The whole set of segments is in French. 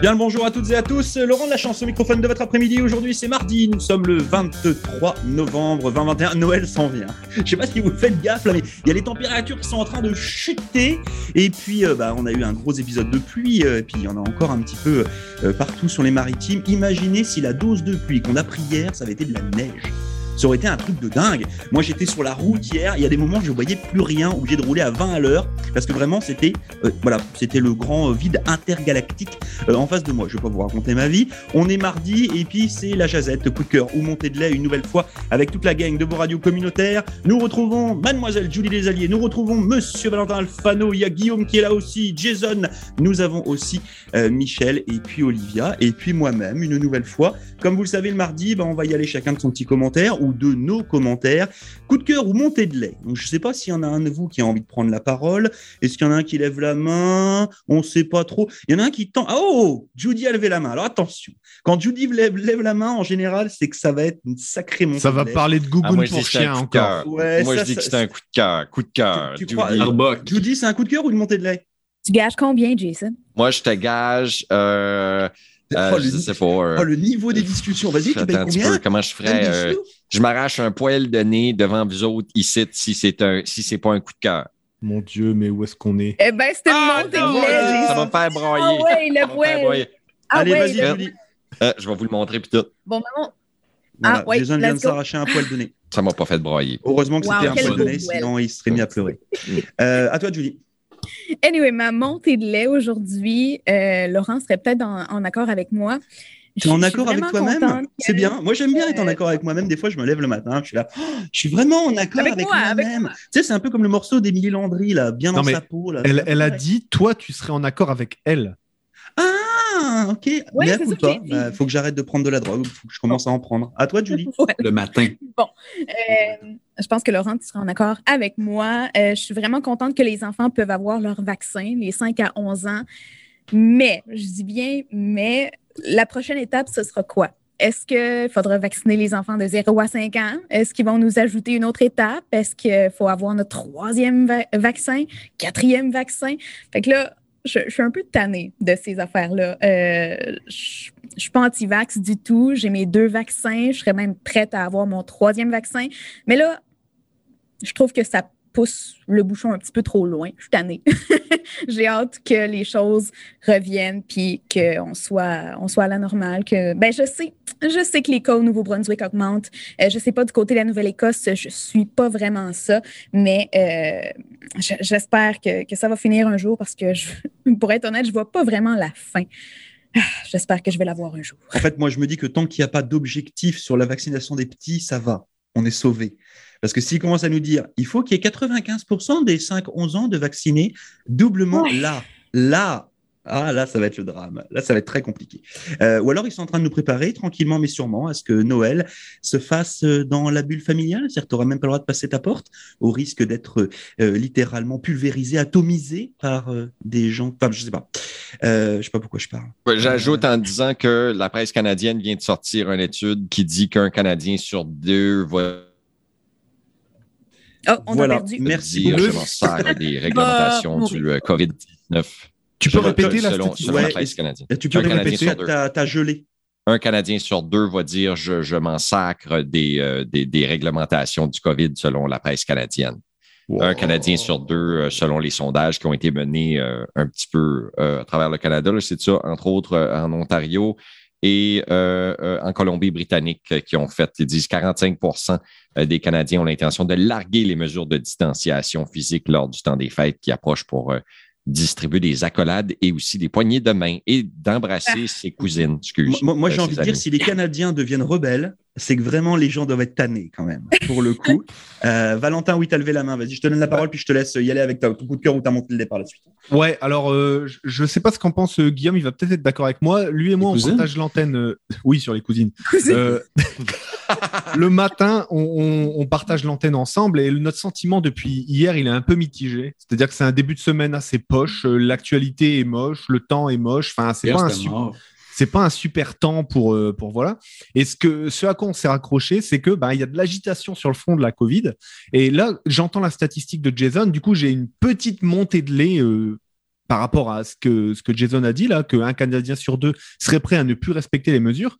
Bien le bonjour à toutes et à tous. Laurent de la chance au microphone de votre après-midi. Aujourd'hui, c'est mardi. Nous sommes le 23 novembre 2021. Noël s'en vient. Je sais pas si vous faites gaffe là, mais il y a les températures qui sont en train de chuter. Et puis, euh, bah, on a eu un gros épisode de pluie. euh, et puis, il y en a encore un petit peu euh, partout sur les maritimes. Imaginez si la dose de pluie qu'on a pris hier, ça avait été de la neige. Ça aurait été un truc de dingue. Moi, j'étais sur la route hier. Il y a des moments, je voyais plus rien, obligé de rouler à 20 à l'heure, parce que vraiment, c'était, euh, voilà, c'était le grand euh, vide intergalactique euh, en face de moi. Je vais pas vous raconter ma vie. On est mardi et puis c'est la jazette, coup de cœur ou montée de lait une nouvelle fois avec toute la gang de vos radios communautaires. Nous retrouvons Mademoiselle Julie Desalliés, nous retrouvons Monsieur Valentin Alfano, il y a Guillaume qui est là aussi, Jason. Nous avons aussi Michel et puis Olivia et puis moi-même une nouvelle fois. Comme vous le savez, le mardi, ben, on va y aller chacun de son petit commentaire de nos commentaires. Coup de cœur ou montée de lait. Donc, je sais pas s'il y en a un de vous qui a envie de prendre la parole. Est-ce qu'il y en a un qui lève la main? On sait pas trop. Il y en a un qui tend. Ah, oh Judy a levé la main. Alors attention. Quand Judy lève, lève la main, en général, c'est que ça va être une sacrée montée Ça va de lait. parler de Ah, Google moi, pour chien encore. Ouais, moi, ça, je dis que c'est un coup de cœur. Coup de cœur. Tu- tu Judy. Judy, c'est un coup de cœur ou une montée de lait? Tu gages combien, Jason? Moi, je te gage. Euh, euh, Oh, le je ni- sais pas. euh, Oh, le niveau des discussions. Vas-y, tu un petit peu, comment je ferais? Euh, je m'arrache un poil de nez devant vous autres ici si c'est un si c'est pas un coup de cœur. Mon Dieu, mais où est-ce qu'on est? Eh ben, c'était Ah, de lait, ça va me faire Ah broyer. ouais, Ça le poil. Ah Allez, ouais, vas-y, le- Julie. Euh, je vais vous le montrer puis tout. Bon, maman. Voilà, Ah, ouais, de let's go. s'arracher un poil de nez. Ça m'a pas fait broyer. Heureusement que Wow, c'était un poil de nez, sinon il serait mis à pleurer. Euh, à toi, Julie. Anyway, ma montée de lait aujourd'hui, euh, Laurent serait peut-être en, en accord avec moi. Tu es en accord avec toi-même? C'est bien. Moi, j'aime bien être en accord avec moi-même. Des fois, je me lève le matin, je suis là. Oh, je suis vraiment en accord Avec avec, moi, avec moi-même. moi. Tu sais, c'est un peu comme le morceau d'Émilie Landry, là, bien Non, dans sa peau. Là. elle, elle a dit, toi, tu serais en accord avec elle. Ah, ok. Ouais, dit. Bah, faut que j'arrête de prendre de la drogue. Faut que je commence à en prendre. À toi, Julie. Le matin. Euh, je pense que Laurent, tu seras en accord avec moi. Euh, je suis vraiment contente que les enfants peuvent avoir leur vaccin, les 5 à 11 ans. Mais, je dis bien, mais la prochaine étape, ce sera quoi? Est-ce qu'il faudra vacciner les enfants de 0 à 5 ans? Est-ce qu'ils vont nous ajouter une autre étape? Est-ce qu'il faut avoir notre troisième va- vaccin, quatrième vaccin? Fait que là, je, suis un peu tannée de ces affaires-là. Euh, je ne suis pas anti-vax du tout. J'ai mes deux vaccins. Je serais même prête à avoir mon troisième vaccin. Mais là, je trouve que ça pousse le bouchon un petit peu trop loin. Je suis tannée. J'ai hâte que les choses reviennent puis qu'on soit, on soit à la normale. Que, ben, je sais, je sais que les cas au Nouveau-Brunswick augmentent. Euh, je sais pas du côté de la Nouvelle-Écosse, je suis pas vraiment ça, mais euh, j'espère que, que ça va finir un jour parce que, pour être honnête, je vois pas vraiment la fin. Ah, J'espère que je vais la voir un jour. En fait, moi, je me dis que tant qu'il n'y a pas d'objectif sur la vaccination des petits, ça va. On est sauvé. Parce que s'ils commencent à nous dire, il faut qu'il y ait 95% des 5-11 ans de vaccinés, doublement Ouais. là, là, ah là, ça va être le drame. Là, ça va être très compliqué. Euh, ou alors, ils sont en train de nous préparer tranquillement, mais sûrement, à ce que Noël se fasse euh, dans la bulle familiale. C'est-à-dire que tu n'auras même pas le droit de passer ta porte, au risque d'être euh, littéralement pulvérisé, atomisé par euh, des gens. Enfin, je sais pas. Euh, je sais pas pourquoi je parle. Ouais, J'ajoute en disant que la presse canadienne vient de sortir une étude qui dit qu'un Canadien sur deux va Oh, on Voilà. a perdu. Merci dire je m'en sers des réglementations Va du euh, COVID-19. Tu peux répéter la statistique? selon la Ouais, presse canadienne. Et tu peux Un Canadien répéter, sur deux. t'as t'as gelé. Un Canadien sur deux va dire je, je m'en sacre des, euh, des, des réglementations du COVID selon la presse canadienne. Un Canadien sur deux, euh, selon les sondages qui ont été menés euh, un petit peu euh, à travers le Canada. C'est ça, entre autres en Ontario et en Colombie-Britannique qui ont fait, ils disent 45% des Canadiens ont l'intention de larguer les mesures de distanciation physique lors du temps des fêtes qui approchent pour euh, distribuer des accolades et aussi des poignées de main et d'embrasser ses cousines. Excuse. Moi, moi, euh, j'ai envie de dire, si les Canadiens deviennent rebelles, c'est que vraiment les gens doivent être tannés quand même, pour le coup. Euh, Valentin, oui, t'as levé la main. Vas-y, je te donne la parole, puis je te laisse y aller avec ta, ton coup de cœur ou ta montée de lait par la suite. Ouais, alors euh, je- sais pas ce qu'en pense euh, Guillaume, il va peut-être être d'accord avec moi. Lui et moi, on cousines partage l'antenne. euh, Oui, sur les cousines. Euh, le matin, on, on- on partage l'antenne ensemble et notre sentiment depuis hier, il est un peu mitigé. C'est-à-dire que c'est un début de semaine assez poche. euh, L'actualité est moche, le temps est moche. Enfin, pas un c'est pas un super temps pour euh, pour voilà. Et ce que ce à quoi on s'est raccroché, c'est que ben il y a de l'agitation sur le front de la Covid. Et là, j'entends la statistique de Jason. Du coup, j'ai une petite montée de lait. euh, par rapport à ce que, ce que Jason a dit là, qu'un Canadien sur deux serait prêt à ne plus respecter les mesures.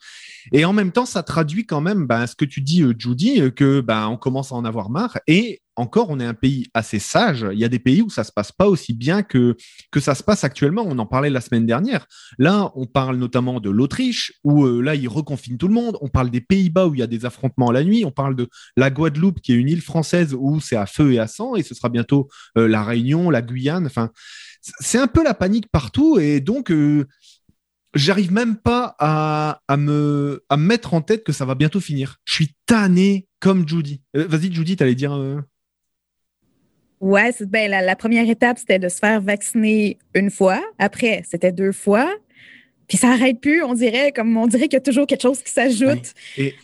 Et en même temps, ça traduit quand même ben, ce que tu dis, euh, Judy, euh, que ben, on commence à en avoir marre. Et encore, on est un pays assez sage. Il y a des pays où ça se passe pas aussi bien que, ça se passe actuellement. On en parlait la semaine dernière. Là, on parle notamment de l'Autriche, où euh, là, ils reconfinent tout le monde. On parle des Pays-Bas, où il y a des affrontements la nuit. On parle de la Guadeloupe, qui est une île française où c'est à feu et à sang. Et ce sera bientôt la Réunion, la Guyane. Enfin, c'est un peu la panique partout et donc euh, j'arrive même pas à, me, à mettre en tête que ça va bientôt finir. Je suis tanné comme Judy. Euh, vas-y, Judy, tu allais dire. Ouais, ben, la, première étape, c'était de se faire vacciner une fois. Après, c'était deux fois. Puis ça n'arrête plus, on dirait, comme on dirait qu'il y a toujours quelque chose qui s'ajoute.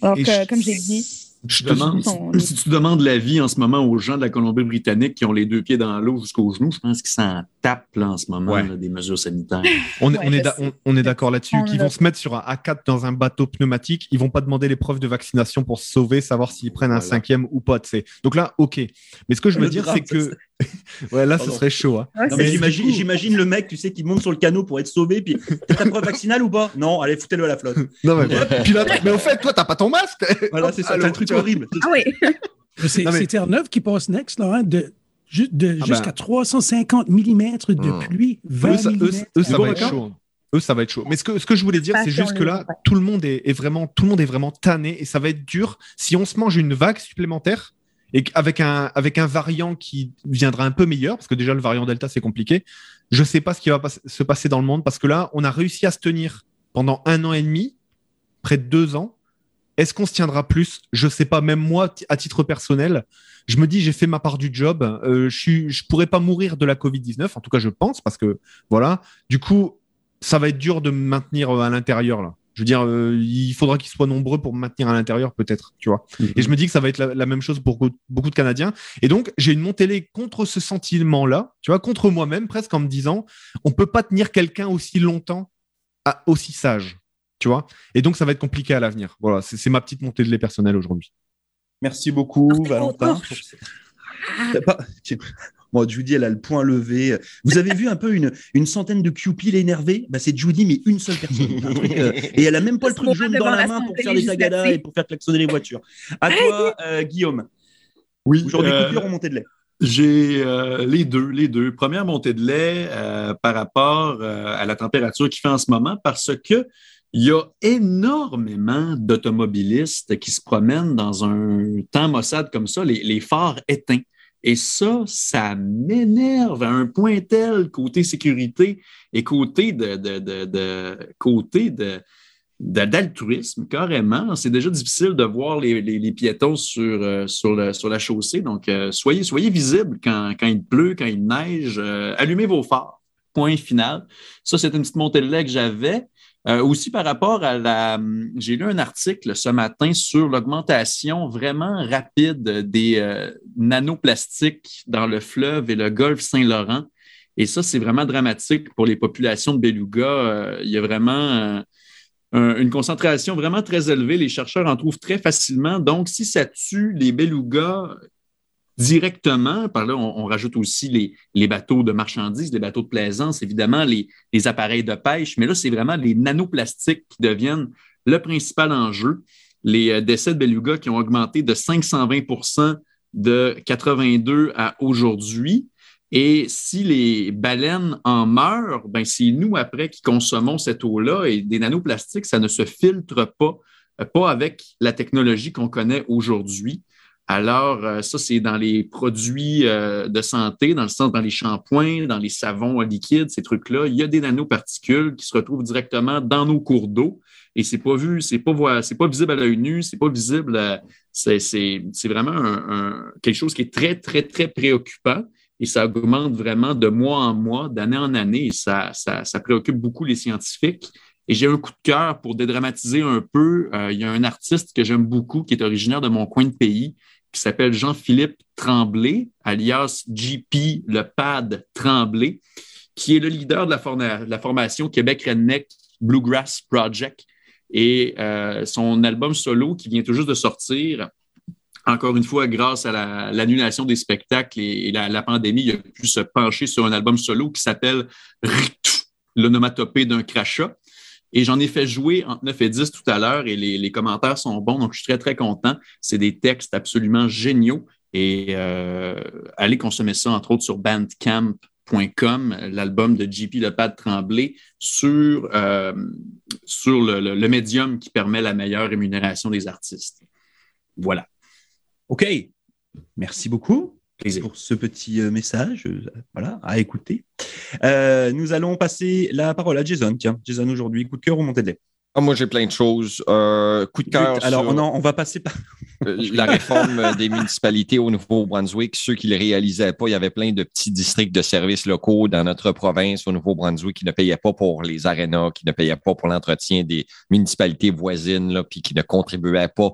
Donc, euh, comme j'ai dit. Je demande, si, tu demandes l'avis en ce moment aux gens de la Colombie-Britannique qui ont les deux pieds dans l'eau jusqu'aux genoux, je pense qu'ils s'en tapent en ce moment des mesures sanitaires. On, est, d'accord là-dessus. Qu'ils vont se mettre sur un A4 dans un bateau pneumatique, ils vont pas demander les preuves de vaccination pour se sauver, savoir s'ils prennent un cinquième ou pas. Donc là, ok. Mais ce que je veux dire, c'est que ouais, là, ce serait chaud. Hein. j'imagine, le mec, tu sais, qui monte sur le canot pour être sauvé, puis t'as ta preuve vaccinale ou pas? Non, allez, foutez-le à la flotte. Non, mais, puis là, mais au fait, toi, t'as pas ton masque. Voilà, c'est ça, c'est un truc horrible. Ah oui. c'est, mais... Terre-Neuve qui passe next, là, hein, de, de ah jusqu'à 350 mm de hmm. pluie. 20 eux, ça, eux, ça va être chaud. Eux, ça va être chaud. Mais ce que, ce que je voulais dire, c'est juste que là, tout le monde est, est, vraiment, tout le monde est vraiment tanné et ça va être dur si on se mange une vague supplémentaire et avec un, avec un variant qui viendra un peu meilleur, parce que déjà le variant Delta, c'est compliqué. Je ne sais pas ce qui va se passer dans le monde, parce que là, on a réussi à se tenir pendant un an et demi, près de deux ans. Est-ce qu'on se tiendra plus? Je ne sais pas. Même moi, à titre personnel, je me dis, j'ai fait ma part du job. Euh, je ne pourrais pas mourir de la Covid-19. En tout cas, je pense, parce que voilà. Du coup, ça va être dur de me maintenir à l'intérieur là. Je veux dire, euh, il faudra qu'ils soient nombreux pour me maintenir à l'intérieur, peut-être, tu vois. Mhm. Et je me dis que ça va être la, même chose pour beaucoup de Canadiens. Et donc, j'ai une montée contre ce sentiment-là, tu vois, contre moi-même, presque en me disant, on peut pas tenir quelqu'un aussi longtemps, à, aussi sage, tu vois. Et donc, ça va être compliqué à l'avenir. Voilà, c'est ma petite montée de lait personnelle aujourd'hui. Merci beaucoup, Valentin. Moi, Judy, elle a le point levé. Vous avez vu un peu une, une centaine de Cupid énervés? Bah, C'est Judy, mais une seule personne. Euh, et elle a même pas le truc jaune dans la main pour faire des tagadas et pour faire klaxonner les voitures. À toi, euh, Guillaume. Oui. Aujourd'hui, euh, coupure ou montée de lait? j'ai les deux, les deux. Première montée de lait par rapport à la température qu'il fait en ce moment, parce que il y a énormément d'automobilistes qui se promènent dans un temps maussade comme ça, les, les phares éteints. Et ça, ça m'énerve à un point tel côté sécurité et côté de, de, de, côté de d'altruisme, carrément. C'est déjà difficile de voir les, les, piétons sur, euh, sur la chaussée. Donc, euh, soyez, soyez visibles quand, quand il pleut, quand il neige. Euh, allumez vos phares. Point final. Ça, c'est une petite montée de lait que j'avais. Euh, aussi par rapport à la, j'ai lu un article ce matin sur l'augmentation vraiment rapide des euh, nanoplastiques dans le fleuve et le golfe Saint-Laurent. Et ça, c'est vraiment dramatique pour les populations de beluga. Euh, il y a vraiment une concentration vraiment très élevée. Les chercheurs en trouvent très facilement. Donc, si ça tue les belugas, directement. Par là, on, rajoute aussi les, bateaux de marchandises, les bateaux de plaisance, évidemment, les, les appareils de pêche. Mais là, c'est vraiment les nanoplastiques qui deviennent le principal enjeu. Les euh, décès de beluga qui ont augmenté de 520% de 82 à aujourd'hui. Et si les baleines en meurent, ben c'est nous après qui consommons cette eau-là et des nanoplastiques, ça ne se filtre pas, euh, pas avec la technologie qu'on connaît aujourd'hui. Alors, euh, ça, c'est dans les produits euh, de santé, dans le sens dans les shampoings, dans les savons liquides, ces trucs-là. Il y a des nanoparticules qui se retrouvent directement dans nos cours d'eau et c'est pas vu, c'est pas pas visible à l'œil nu, c'est pas visible. c'est, vraiment un, quelque chose qui est très, très, très préoccupant et ça augmente vraiment de mois en mois, d'année en année et ça, ça, ça préoccupe beaucoup les scientifiques. Et j'ai un coup de cœur pour dédramatiser un peu. Euh, il y a un artiste que j'aime beaucoup qui est originaire de mon coin de pays, qui s'appelle Jean-Philippe Tremblay, alias GP, le pad Tremblay, qui est le leader de la, la formation Québec Redneck Bluegrass Project. Et euh, son album solo qui vient tout juste de sortir encore une fois, grâce à l'annulation des spectacles et, la, pandémie, il a pu se pencher sur un album solo qui s'appelle L'onomatopée d'un crachat. Et j'en ai fait jouer entre 9 et 10 tout à l'heure et les, commentaires sont bons, donc je suis très, très content. C'est des textes absolument géniaux. Et euh, allez consommer ça, entre autres, sur bandcamp.com, l'album de JP Lepad Tremblay sur, euh, sur le médium qui permet la meilleure rémunération des artistes. Voilà. OK. Merci beaucoup pour ce petit euh, message euh, voilà, à écouter. Euh, nous allons passer la parole à Jason. Tiens, Jason, aujourd'hui, coup de cœur ou montée de lait? Ah, moi, j'ai plein de choses. coup de cœur. Alors, on va passer par. la réforme des municipalités au Nouveau-Brunswick, ceux qui ne le réalisaient pas, il y avait plein de petits districts de services locaux dans notre province au Nouveau-Brunswick qui ne payaient pas pour les arénas, qui ne payaient pas pour l'entretien des municipalités voisines, là, puis qui ne contribuaient pas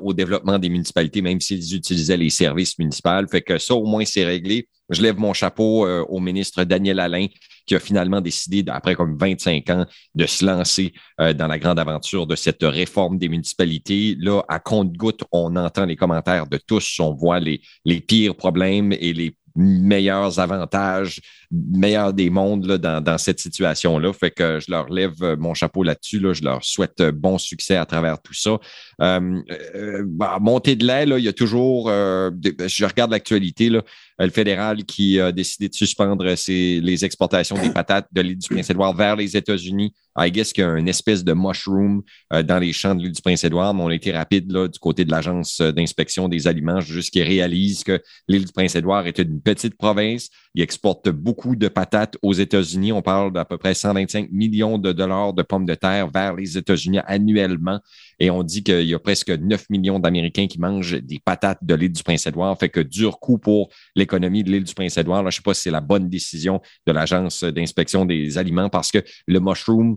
au développement des municipalités, même s'ils utilisaient les services municipaux. Fait que ça, au moins, c'est réglé. Je lève mon chapeau au ministre Daniel Alain qui a finalement décidé, après comme 25 ans, de se lancer euh, dans la grande aventure de cette réforme des municipalités. Là, à compte-goutte, on entend les commentaires de tous, on voit les pires problèmes et les meilleurs avantages, meilleurs des mondes là, dans, cette situation-là. Fait que je leur lève mon chapeau là-dessus. Là. Je leur souhaite bon succès à travers tout ça. Euh, euh, bah, montée de lait, là, il y a toujours, euh, je regarde l'actualité, le fédéral qui a décidé de suspendre les exportations des patates de l'île du Prince-Édouard vers les États-Unis. I guess qu'il y a une espèce de mushroom dans les champs de l'île du Prince-Édouard, mais on a été rapide là, du côté de l'Agence d'inspection des aliments, jusqu'à réalise que l'île du Prince-Édouard est une petite province. Il exporte beaucoup de patates aux États-Unis. On parle d'à peu près 125 millions de dollars de pommes de terre vers les États-Unis annuellement. Et on dit qu'il y a presque 9 millions d'Américains qui mangent des patates de l'île du Prince-Édouard. Fait que dur coup pour l'économie de l'île du Prince-Édouard. Je ne sais pas si c'est la bonne décision de l'Agence d'inspection des aliments parce que le mushroom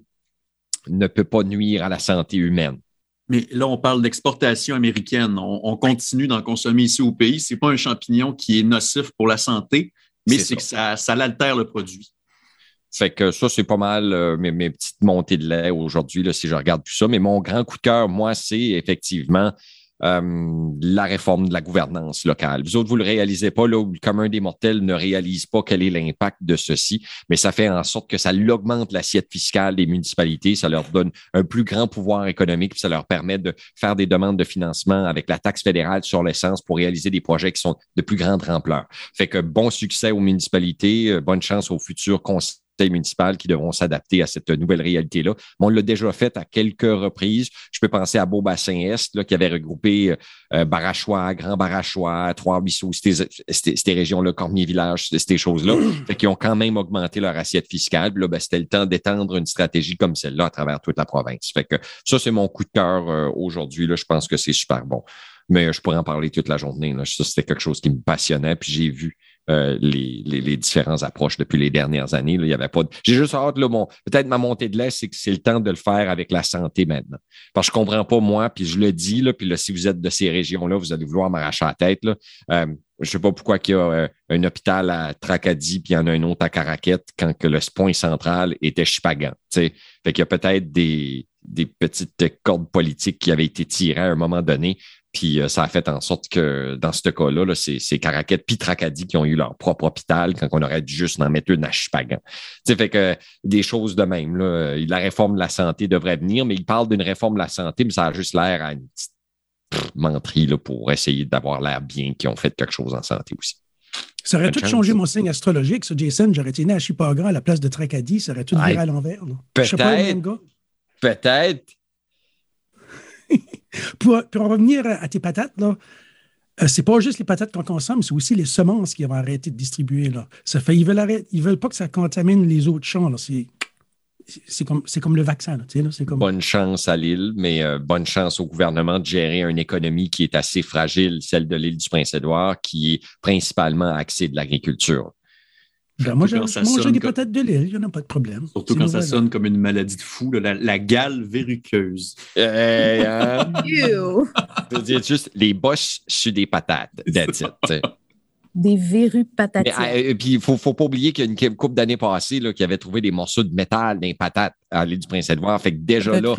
ne peut pas nuire à la santé humaine. Mais là, on parle d'exportation américaine. On, continue d'en consommer ici au pays. Ce n'est pas un champignon qui est nocif pour la santé, mais c'est que ça, ça l'altère le produit. Fait que ça, c'est pas mal euh, mes, petites montées de lait aujourd'hui, si je regarde tout ça. Mais mon grand coup de cœur, moi, c'est effectivement euh, la réforme de la gouvernance locale. Vous autres, vous le réalisez pas, là, le commun des mortels ne réalise pas quel est l'impact de ceci, mais ça fait en sorte que ça augmente l'assiette fiscale des municipalités, ça leur donne un plus grand pouvoir économique, puis ça leur permet de faire des demandes de financement avec la taxe fédérale sur l'essence pour réaliser des projets qui sont de plus grande ampleur. Fait que bon succès aux municipalités, euh, bonne chance aux futurs conseils municipales qui devront s'adapter à cette nouvelle réalité-là. on l'a déjà fait à quelques reprises. Je peux penser à Beau-Bassin-Est, qui avait regroupé euh, Barachois, Grand Barachois, Trois-Ruisseaux, ces régions-là, Cormier-Village, ces choses-là, qui ont quand même augmenté leur assiette fiscale. là, ben, c'était le temps d'étendre une stratégie comme celle-là à travers toute la province. Fait que ça, c'est mon coup de cœur euh, aujourd'hui. Là, je pense que c'est super bon. Mais je pourrais en parler toute la journée. Là. Ça, c'était quelque chose qui me passionnait. Puis j'ai vu euh, les, différentes approches depuis les dernières années. Il y avait pas. J'ai juste hâte là, mon peut-être ma montée de lait, c'est que c'est le temps de le faire avec la santé maintenant. Parce que je comprends pas moi, puis je le dis là, puis là, si vous êtes de ces régions-là, vous allez vouloir m'arracher la tête. Euh, je sais pas pourquoi il y a euh, un hôpital à Tracadie puis il y en a un autre à Caraquette quand que le point central était Chipagan. Fait qu'il y a peut-être des, des petites cordes politiques qui avaient été tirées à un moment donné. Puis euh, ça a fait en sorte que dans ce cas-là, -là, c'est Caraquette puis Tracadie qui ont eu leur propre hôpital quand on aurait dû juste en mettre une à Chipagan. sais, fait que des choses de même. Là, la réforme de la santé devrait venir, mais il parle d'une réforme de la santé, mais ça a juste l'air à une petite menterie là, pour essayer d'avoir l'air bien qu'ils ont fait quelque chose en santé aussi. Ça aurait tout changé mon signe astrologique, ça, Jason. J'aurais été né à Chipagan à la place de Tracadie. Ça aurait tout viré à l'envers. Peut-être. Peut-être. Pour, en revenir à, tes patates, là, euh, c'est pas juste les patates qu'on consomme, c'est aussi les semences qui vont arrêter de distribuer. Là. Ça fait, ils veulent, ils veulent pas que ça contamine les autres champs. C'est, c'est, comme, c'est comme le vaccin. Là. Bonne chance à l'île, mais euh, bonne chance au gouvernement de gérer une économie qui est assez fragile, celle de l'île du Prince-Édouard, qui est principalement axée de l'agriculture. Ben, moi, j'ai mangé des patates de l'île, il n'y en a pas de problème. Surtout quand ça sonne comme une maladie de fou, la, gale verruqueuse. Hey, hein? Dire juste les boches sur des patates. That's it, des verrues patatiques. Et euh, puis, il ne faut, faut, pas oublier qu'il y a une couple d'années passées là, qui avait trouvé des morceaux de métal dans les patates à l'île du Prince-Édouard. Fait que déjà là,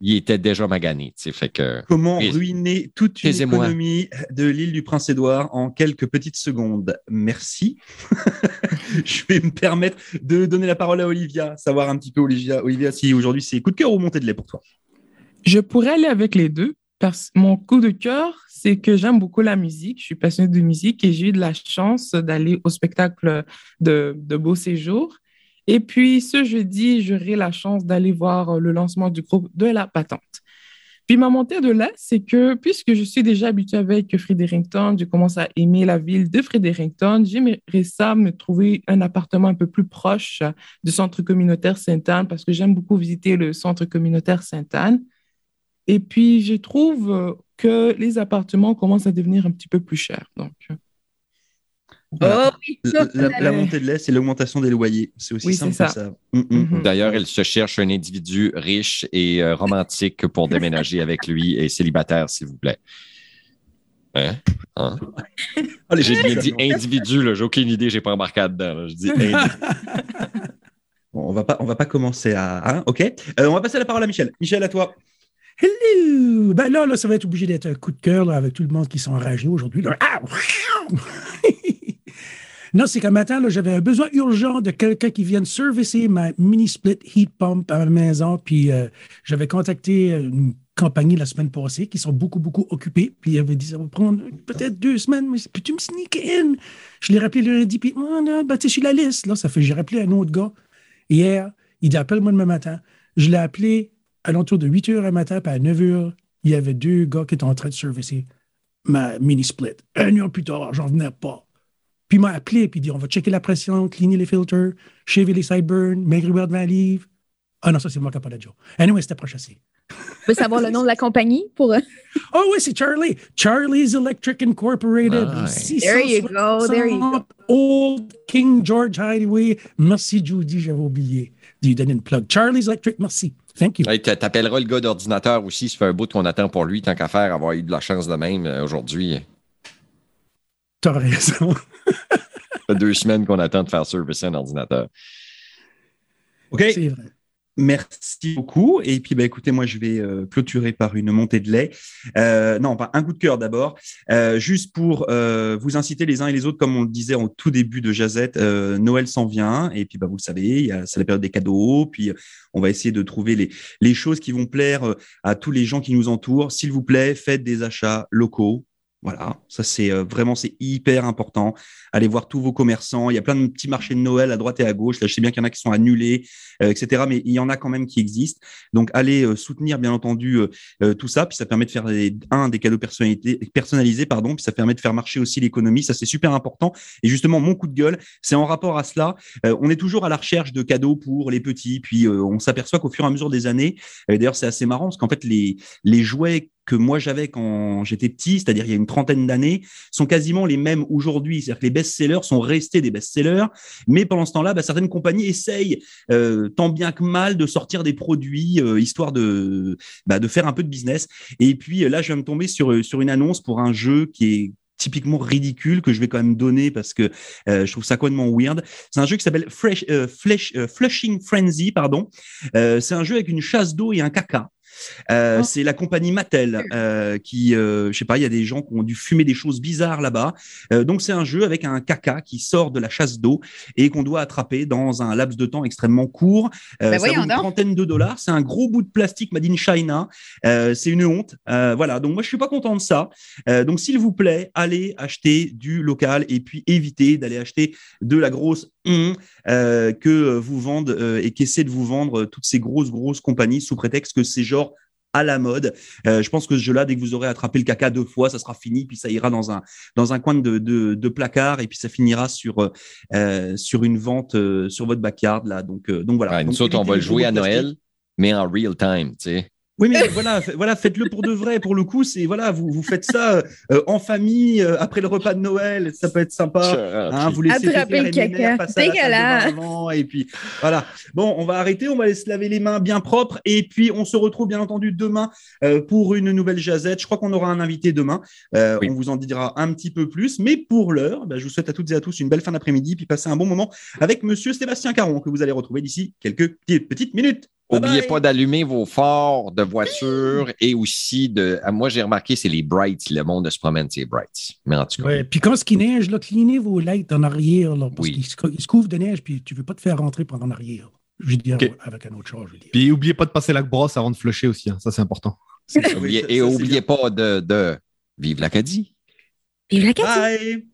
il était déjà magané. Fait que, Comment ruiner toute une économie de l'île du Prince-Édouard en quelques petites secondes? Merci. je vais me permettre de donner la parole à Olivia, savoir un petit peu, Olivia, Olivia si aujourd'hui c'est coup de cœur ou montée de lait pour toi Je pourrais aller avec les deux. Parce mon coup de cœur, c'est que j'aime beaucoup la musique. Je suis passionnée de musique et j'ai eu de la chance d'aller au spectacle de, de Beau Séjour. Et puis, ce jeudi, j'aurai la chance d'aller voir le lancement du groupe de la patente. Puis ma montée de là, c'est que puisque je suis déjà habituée avec Fredericton, je commence à aimer la ville de Fredericton. J'aimerais ça me trouver un appartement un peu plus proche du centre communautaire Sainte-Anne parce que j'aime beaucoup visiter le centre communautaire Sainte-Anne. Et puis, je trouve que les appartements commencent à devenir un petit peu plus chers. Donc, Oh, oui, la, montée de lait, c'est l'augmentation des loyers. C'est aussi simple que ça. Mm, mm. Mhm. D'ailleurs, elle se cherche un individu riche et euh, romantique pour déménager avec lui et célibataire, s'il vous plaît. Hein? hein? j'ai bien dit individu, j'ai aucune idée, j'ai pas embarqué dedans. Je dis bon, on va pas, on va pas commencer à. Hein? OK. Euh, on va passer la parole à Michel. Michel, à toi. Hello! Ben là, là, ça va être obligé d'être un coup de cœur avec tout le monde qui sont enragés aujourd'hui. Ah! Non, c'est qu'un matin, j'avais un besoin urgent de quelqu'un qui vienne servicer ma mini split heat pump à ma maison. Puis euh, j'avais contacté une compagnie la semaine passée qui sont beaucoup, beaucoup occupés. Puis il avait dit ça va prendre peut-être deux semaines, mais peux-tu me sneak in? Je l'ai rappelé lundi, puis oh, non, ben, tu la liste. Là, ça fait j'ai rappelé un autre gars hier. Il dit appelle-moi demain matin. Je l'ai appelé à l'entour de 8 h un matin, puis à 9 h, il y avait deux gars qui étaient en train de servicer ma mini split. Un heure plus tard, j'en venais pas. Puis il m'a appelé, puis il dit on va checker la pression, cleaner les filters, shaver les sideburns, maigrir 20 livres. Ah non, ça, c'est moi qui n'ai pas de Joe. Anyway, c'était proche assez. Tu veux savoir le nom de la compagnie pour. Euh? oh oui, c'est Charlie. Charlie's Electric Incorporated. There you go. There you go. Old King George Highway. Merci, Judy, j'avais oublié de lui donner une plug. Charlie's Electric, merci. Thank you. Tu t'appelleras le gars d'ordinateur aussi. Ça fait un bout qu'on attend pour lui, tant qu'à faire, avoir eu de la chance de même euh, aujourd'hui. T'as raison. Ça fait deux semaines qu'on attend de faire service un ordinateur. OK. C'est vrai. Merci beaucoup. Et puis, bah, écoutez, moi, je vais euh, clôturer par une montée de lait. Euh, non, pas un coup de cœur d'abord. Euh, juste pour vous inciter les uns et les autres, comme on le disait au tout début de Jazette, Noël s'en vient. Et puis, bah, vous le savez, c'est la période des cadeaux. Puis, on va essayer de trouver les, les choses qui vont plaire à tous les gens qui nous entourent. S'il vous plaît, faites des achats locaux. Voilà, ça c'est euh, vraiment c'est hyper important. Allez voir tous vos commerçants. Il y a plein de petits marchés de Noël à droite et à gauche. Là, je sais bien qu'il y en a qui sont annulés, euh, etc. Mais il y en a quand même qui existent. Donc, allez euh, soutenir bien entendu tout ça. Puis ça permet de faire un des cadeaux personnalisés, pardon. Puis ça permet de faire marcher aussi l'économie. Ça c'est super important. Et justement, mon coup de gueule, c'est en rapport à cela. on est toujours à la recherche de cadeaux pour les petits. Puis on s'aperçoit qu'au fur et à mesure des années, d'ailleurs c'est assez marrant parce qu'en fait les les jouets que moi j'avais quand j'étais petit, c'est-à-dire il y a une trentaine d'années, sont quasiment les mêmes aujourd'hui. C'est-à-dire que les best-sellers sont restés des best-sellers, mais pendant ce temps-là, bah, certaines compagnies essayent euh, tant bien que mal de sortir des produits euh, histoire de, bah, de faire un peu de business. Et puis là, je viens de tomber sur, sur une annonce pour un jeu qui est typiquement ridicule que je vais quand même donner parce que euh, je trouve ça complètement weird. C'est un jeu qui s'appelle Fresh, Flushing Frenzy, pardon. c'est un jeu avec une chasse d'eau et un caca. Euh, oh. C'est la compagnie Mattel euh, qui, euh, je sais pas, il y a des gens qui ont dû fumer des choses bizarres là-bas. donc c'est un jeu avec un caca qui sort de la chasse d'eau et qu'on doit attraper dans un laps de temps extrêmement court. Bah ça vaut une trentaine de dollars. C'est un gros bout de plastique made in China. c'est une honte. voilà. Donc moi je suis pas content de ça. donc s'il vous plaît, allez acheter du local et puis évitez d'aller acheter de la grosse que vous vendent et qu'essaient de vous vendre toutes ces grosses grosses compagnies sous prétexte que c'est genre à la mode. Euh, je pense que ce jeu-là, dès que vous aurez attrapé le caca deux fois, ça sera fini, puis ça ira dans un dans un coin de, de, placard, et puis ça finira sur euh, sur une vente euh, sur votre backyard là. Donc donc voilà. nous autres, on va le jouer à Noël, mais en real time, tu sais. Oui, mais voilà, voilà, faites-le pour de vrai. Pour le coup, c'est voilà, vous, vous faites ça euh, en famille euh, après le repas de Noël, ça peut être sympa. Hein, vous laissez Attraper le caca, dégueulasse. Et puis voilà. Bon, on va arrêter, on va aller se laver les mains bien propres, et puis on se retrouve bien entendu demain euh, pour une nouvelle jazette. Je crois qu'on aura un invité demain. On vous en dira un petit peu plus, mais pour l'heure, bah, je vous souhaite à toutes et à tous une belle fin d'après-midi, puis passez un bon moment avec Monsieur Sébastien Caron que vous allez retrouver d'ici quelques petites minutes. Oubliez bye. pas d'allumer vos phares de voiture et aussi de. ah, Moi, j'ai remarqué, c'est les brights. Le monde se promène, c'est brights. Mais en tout cas, Ouais. Puis quand ce qui neige, là, vos lights en arrière, là, parce Oui. qu'ils se, cou- ils se couvrent de neige, puis tu veux pas te faire rentrer par en arrière. Je veux dire, Ok. avec un autre char, je veux dire. Puis oubliez pas de passer la brosse avant de flusher aussi. hein. Ça, c'est important. et ça, c'est oubliez pas de, de. Vive l'Acadie. Vive la Cathy! Bye.